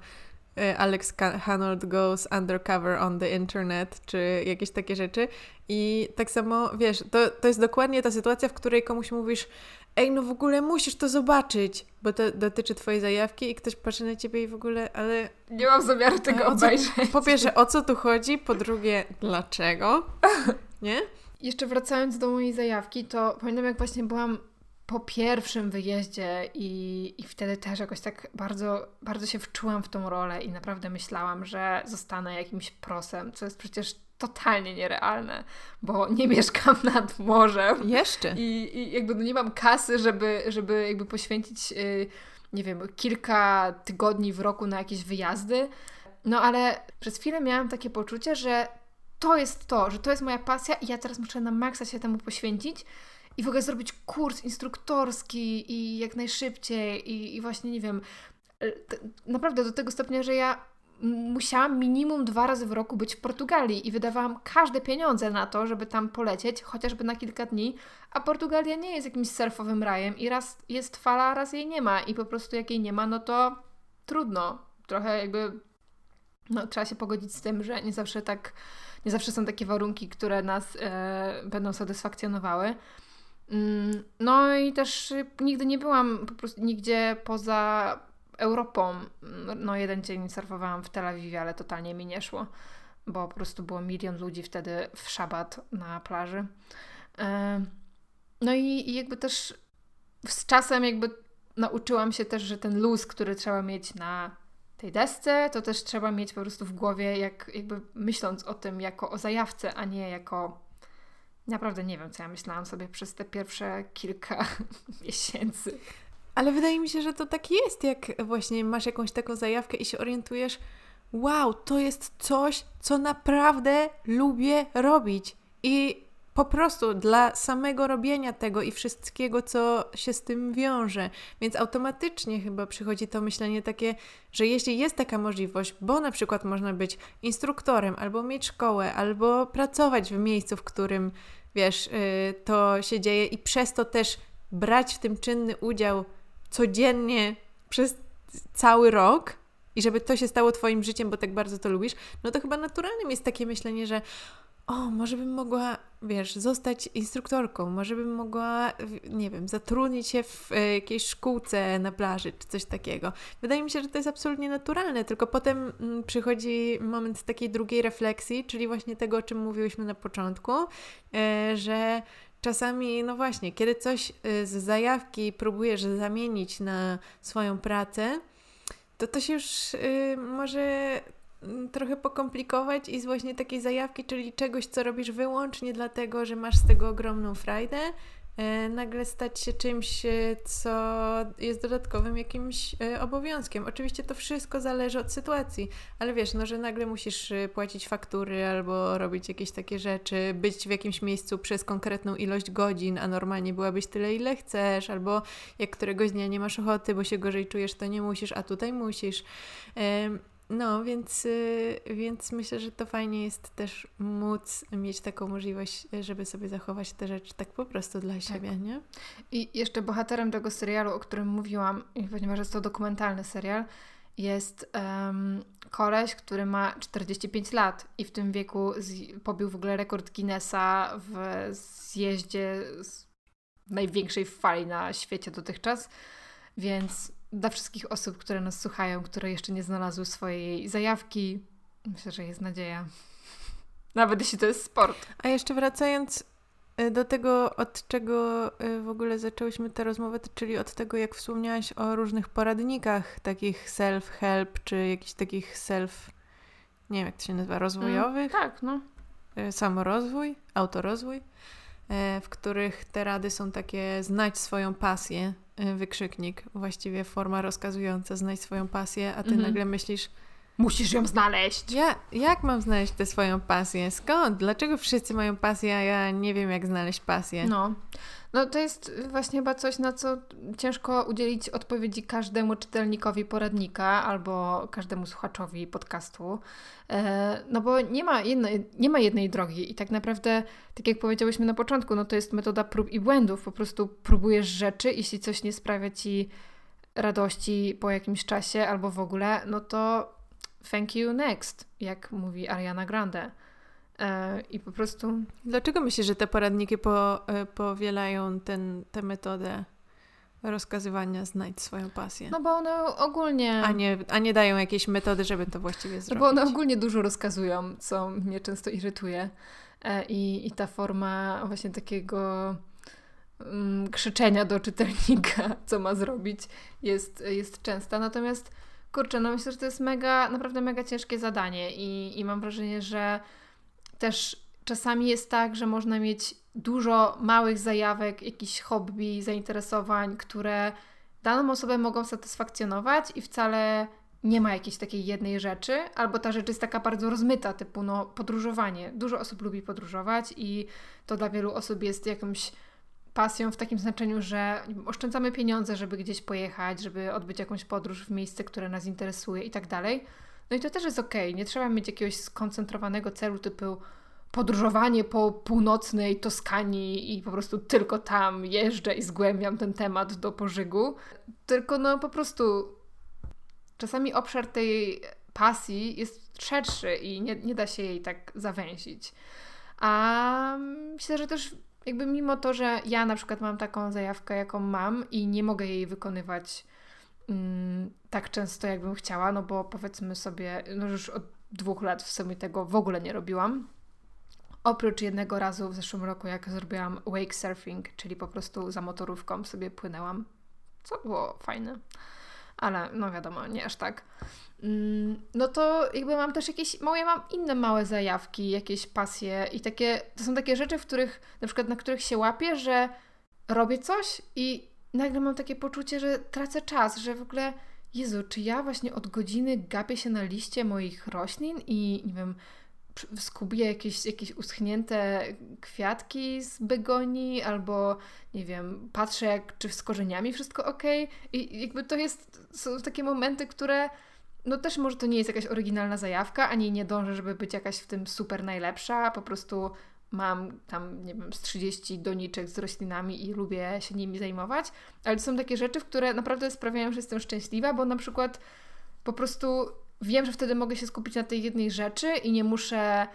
e, Alex Hanold goes undercover on the internet, czy jakieś takie rzeczy. I tak samo, wiesz, to, to jest dokładnie ta sytuacja, w której komuś mówisz, ej, no w ogóle musisz to zobaczyć, bo to dotyczy twojej zajawki i ktoś patrzy na ciebie i w ogóle, ale... Nie mam zamiaru tego obejrzeć. Po pierwsze, o co tu chodzi? Po drugie, dlaczego? Nie? Jeszcze wracając do mojej zajawki, to pamiętam jak właśnie byłam po pierwszym wyjeździe i, i wtedy też jakoś tak bardzo, bardzo się wczułam w tą rolę i naprawdę myślałam, że zostanę jakimś prosem, co jest przecież totalnie nierealne, bo nie mieszkam nad morzem. Jeszcze. I, i jakby no nie mam kasy, żeby, żeby jakby poświęcić, yy, nie wiem, kilka tygodni w roku na jakieś wyjazdy. No ale przez chwilę miałam takie poczucie, że to jest to, że to jest moja pasja i ja teraz muszę na maksa się temu poświęcić i w ogóle zrobić kurs instruktorski i jak najszybciej i, i właśnie, nie wiem, e, naprawdę do tego stopnia, że ja musiałam minimum dwa razy w roku być w Portugalii i wydawałam każde pieniądze na to, żeby tam polecieć, chociażby na kilka dni, a Portugalia nie jest jakimś surfowym rajem i raz jest fala, raz jej nie ma i po prostu jak jej nie ma, no to trudno. Trochę jakby no, trzeba się pogodzić z tym, że nie zawsze tak nie zawsze są takie warunki, które nas e, będą satysfakcjonowały. Mm, no i też nigdy nie byłam po prostu nigdzie poza Europą. No jeden dzień surfowałam w Tel Awiwie, ale totalnie mi nie szło, bo po prostu było milion ludzi wtedy w szabat na plaży. E, no i, i jakby też z czasem jakby nauczyłam się też, że ten luz, który trzeba mieć na tej desce, to też trzeba mieć po prostu w głowie, jak jakby myśląc o tym jako o zajawce, a nie jako naprawdę nie wiem, co ja myślałam sobie przez te pierwsze kilka miesięcy. Ale wydaje mi się, że to tak jest, jak właśnie masz jakąś taką zajawkę i się orientujesz, wow, to jest coś, co naprawdę lubię robić. I po prostu dla samego robienia tego i wszystkiego, co się z tym wiąże. Więc automatycznie chyba przychodzi to myślenie takie, że jeśli jest taka możliwość, bo na przykład można być instruktorem, albo mieć szkołę, albo pracować w miejscu, w którym wiesz, yy, to się dzieje i przez to też brać w tym czynny udział codziennie przez cały rok i żeby to się stało Twoim życiem, bo tak bardzo to lubisz, no to chyba naturalnym jest takie myślenie, że o, może bym mogła, wiesz, zostać instruktorką, może bym mogła, nie wiem, zatrudnić się w e, jakiejś szkółce na plaży, czy coś takiego. Wydaje mi się, że to jest absolutnie naturalne, tylko potem mm, przychodzi moment takiej drugiej refleksji, czyli właśnie tego, o czym mówiłyśmy na początku, e, że czasami, no właśnie, kiedy coś e, z zajawki próbujesz zamienić na swoją pracę, to to się już y, może trochę pokomplikować i z właśnie takiej zajawki, czyli czegoś, co robisz wyłącznie dlatego, że masz z tego ogromną frajdę, E, nagle stać się czymś, e, co jest dodatkowym jakimś e, obowiązkiem. Oczywiście to wszystko zależy od sytuacji, ale wiesz, no, że nagle musisz płacić faktury albo robić jakieś takie rzeczy, być w jakimś miejscu przez konkretną ilość godzin, a normalnie byłabyś tyle, ile chcesz, albo jak któregoś dnia nie masz ochoty, bo się gorzej czujesz, to nie musisz, a tutaj musisz. No, więc, y, więc myślę, że to fajnie jest też móc mieć taką możliwość, żeby sobie zachować te rzeczy tak po prostu dla tak. siebie, nie? I jeszcze bohaterem tego serialu, o którym mówiłam, ponieważ jest to dokumentalny serial, jest um, koleś, który ma 45 lat i w tym wieku z, pobił w ogóle rekord Guinnessa w zjeździe z największej fali na świecie dotychczas, więc dla wszystkich osób, które nas słuchają, które jeszcze nie znalazły swojej zajawki, myślę, że jest nadzieja. Nawet jeśli to jest sport. A jeszcze wracając y, do tego, od czego y, w ogóle zaczęłyśmy tę rozmowę, czyli od tego, jak wspomniałaś o różnych poradnikach, takich self-help, czy jakichś takich self, nie wiem jak to się nazywa, rozwojowych. Mm, tak, no. Y, samorozwój, autorozwój, w których te rady są takie znać swoją pasję, wykrzyknik, właściwie forma rozkazująca, znajdź swoją pasję, a ty mhm. nagle myślisz, Musisz ją znaleźć. Ja, jak mam znaleźć tę swoją pasję? Skąd? Dlaczego wszyscy mają pasję, a ja nie wiem, jak znaleźć pasję? No. No to jest właśnie chyba coś, na co ciężko udzielić odpowiedzi każdemu czytelnikowi poradnika albo każdemu słuchaczowi podcastu. E, no bo nie ma, jednej, nie ma jednej drogi i tak naprawdę, tak jak powiedziałyśmy na początku, no to jest metoda prób i błędów. Po prostu próbujesz rzeczy, jeśli coś nie sprawia ci radości po jakimś czasie albo w ogóle, no to thank you next, jak mówi Ariana Grande. E, I po prostu. Dlaczego myślisz, że te poradniki po, e, powielają ten, tę metodę rozkazywania znajdź swoją pasję? No bo one ogólnie. A nie, a nie dają jakiejś metody, żeby to właściwie zrobić. No bo one ogólnie dużo rozkazują, co mnie często irytuje. E, I, i ta forma właśnie takiego mm, krzyczenia do czytelnika, co ma zrobić, jest, jest częsta. Natomiast kurczę, no myślę, że to jest mega, naprawdę mega ciężkie zadanie i, i mam wrażenie, że też czasami jest tak, że można mieć dużo małych zajawek, jakichś hobby, zainteresowań, które daną osobę mogą satysfakcjonować i wcale nie ma jakiejś takiej jednej rzeczy, albo ta rzecz jest taka bardzo rozmyta, typu no, podróżowanie. Dużo osób lubi podróżować i to dla wielu osób jest jakąś pasją w takim znaczeniu, że oszczędzamy pieniądze, żeby gdzieś pojechać, żeby odbyć jakąś podróż w miejsce, które nas interesuje i tak dalej. No i to też jest ok. Nie trzeba mieć jakiegoś skoncentrowanego celu typu podróżowanie po północnej Toskanii i po prostu tylko tam jeżdżę i zgłębiam ten temat do pożygu. Tylko no po prostu czasami obszar tej pasji jest szerszy i nie, nie da się jej tak zawęzić. A myślę, że też jakby mimo to, że ja na przykład mam taką zajawkę, jaką mam i nie mogę jej wykonywać mm, tak często, jakbym chciała, no bo powiedzmy sobie, no już od dwóch lat w sumie tego w ogóle nie robiłam. Oprócz jednego razu w zeszłym roku, jak zrobiłam wake surfing, czyli po prostu za motorówką sobie płynęłam, co było fajne. Ale no wiadomo, nie aż tak. Mm, no to jakby mam też jakieś, moje mam inne małe zajawki, jakieś pasje i takie, to są takie rzeczy, w których, na przykład na których się łapię, że robię coś i nagle mam takie poczucie, że tracę czas, że w ogóle, Jezu, czy ja właśnie od godziny gapię się na liście moich roślin i nie wiem, skubię jakieś, jakieś uschnięte kwiatki z begonii, albo nie wiem, patrzę jak, czy z korzeniami wszystko ok. I jakby to jest, są takie momenty, które no też może to nie jest jakaś oryginalna zajawka, ani nie dążę, żeby być jakaś w tym super najlepsza, po prostu mam tam, nie wiem, z 30 doniczek z roślinami i lubię się nimi zajmować, ale to są takie rzeczy, które naprawdę sprawiają, że jestem szczęśliwa, bo na przykład po prostu wiem, że wtedy mogę się skupić na tej jednej rzeczy i nie muszę,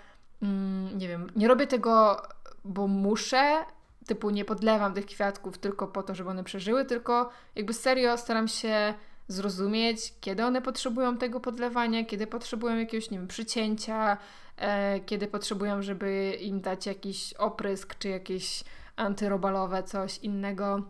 mm, nie wiem, nie robię tego, bo muszę, typu nie podlewam tych kwiatków tylko po to, żeby one przeżyły, tylko jakby serio staram się zrozumieć, kiedy one potrzebują tego podlewania, kiedy potrzebują jakiegoś, nie wiem, przycięcia, e, kiedy potrzebują, żeby im dać jakiś oprysk, czy jakieś antyrobalowe, coś innego.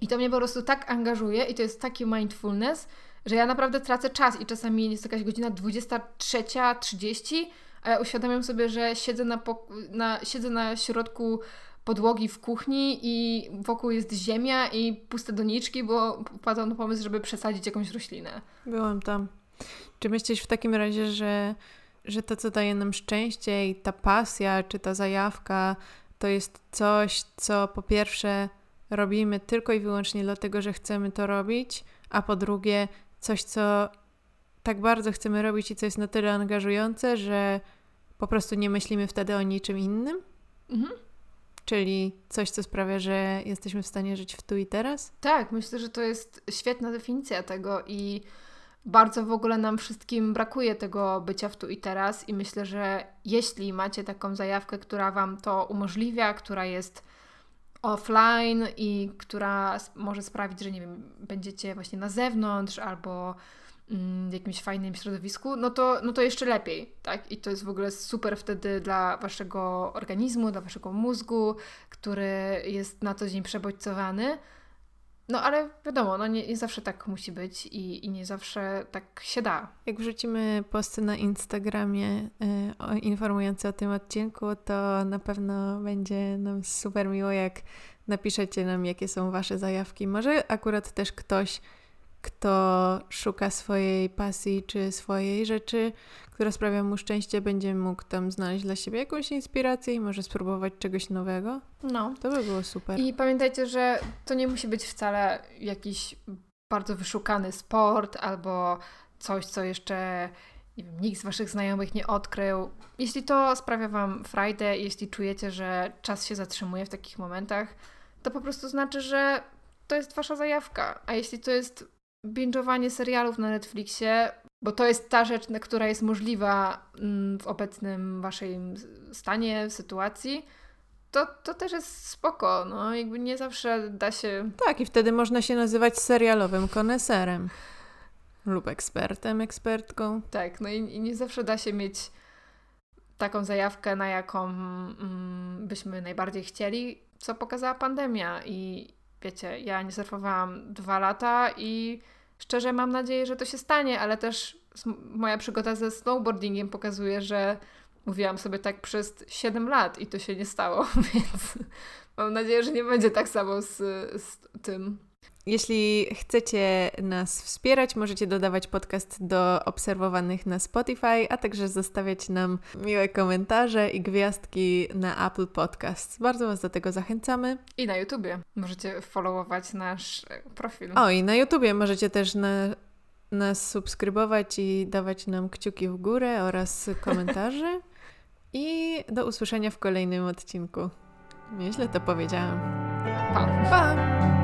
I to mnie po prostu tak angażuje i to jest taki mindfulness, że ja naprawdę tracę czas i czasami jest jakaś godzina 23.30, a ja uświadamiam sobie, że siedzę na, na, siedzę na środku podłogi w kuchni i wokół jest ziemia i puste doniczki, bo wpadłam na pomysł, żeby przesadzić jakąś roślinę. Byłam tam. Czy myślisz w takim razie, że, że to, co daje nam szczęście i ta pasja, czy ta zajawka, to jest coś, co po pierwsze robimy tylko i wyłącznie dlatego, że chcemy to robić, a po drugie coś, co tak bardzo chcemy robić i co jest na tyle angażujące, że po prostu nie myślimy wtedy o niczym innym? Mhm. Czyli coś, co sprawia, że jesteśmy w stanie żyć w tu i teraz? Tak, myślę, że to jest świetna definicja tego i bardzo w ogóle nam wszystkim brakuje tego bycia w tu i teraz i myślę, że jeśli macie taką zajawkę, która Wam to umożliwia, która jest offline i która może sprawić, że nie wiem, będziecie właśnie na zewnątrz albo mm, w jakimś fajnym środowisku, no to, no to jeszcze lepiej, tak? I to jest w ogóle super wtedy dla waszego organizmu, dla waszego mózgu, który jest na co dzień przebodźcowany. No ale wiadomo, no nie, nie zawsze tak musi być i, i nie zawsze tak się da. Jak wrzucimy posty na Instagramie y, informujące o tym odcinku, to na pewno będzie nam super miło, jak napiszecie nam, jakie są Wasze zajawki. Może akurat też ktoś kto szuka swojej pasji czy swojej rzeczy, która sprawia mu szczęście, będzie mógł tam znaleźć dla siebie jakąś inspirację i może spróbować czegoś nowego. No. To by było super. I pamiętajcie, że to nie musi być wcale jakiś bardzo wyszukany sport albo coś, co jeszcze nie wiem, nikt z Waszych znajomych nie odkrył. Jeśli to sprawia Wam frajdę, jeśli czujecie, że czas się zatrzymuje w takich momentach, to po prostu znaczy, że to jest Wasza zajawka. A jeśli to jest binge'owanie serialów na Netflixie, bo to jest ta rzecz, która jest możliwa mm, w obecnym waszej stanie, sytuacji, to, to też jest spoko, no jakby nie zawsze da się... Tak, i wtedy można się nazywać serialowym koneserem lub ekspertem, ekspertką. Tak, no i, i nie zawsze da się mieć taką zajawkę, na jaką mm, byśmy najbardziej chcieli, co pokazała pandemia i, wiecie, ja nie surfowałam dwa lata i szczerze mam nadzieję, że to się stanie, ale też moja przygoda ze snowboardingiem pokazuje, że mówiłam sobie tak przez 7 lat i to się nie stało, więc mam nadzieję, że nie będzie tak samo z, z tym. Jeśli chcecie nas wspierać, możecie dodawać podcast do obserwowanych na Spotify, a także zostawiać nam miłe komentarze i gwiazdki na Apple Podcasts. Bardzo Was do tego zachęcamy. I na YouTubie. Możecie followować nasz profil. O, i na YouTubie możecie też na, nas subskrybować i dawać nam kciuki w górę oraz komentarze. I do usłyszenia w kolejnym odcinku. Nieźle to powiedziałam. Pa! Pa!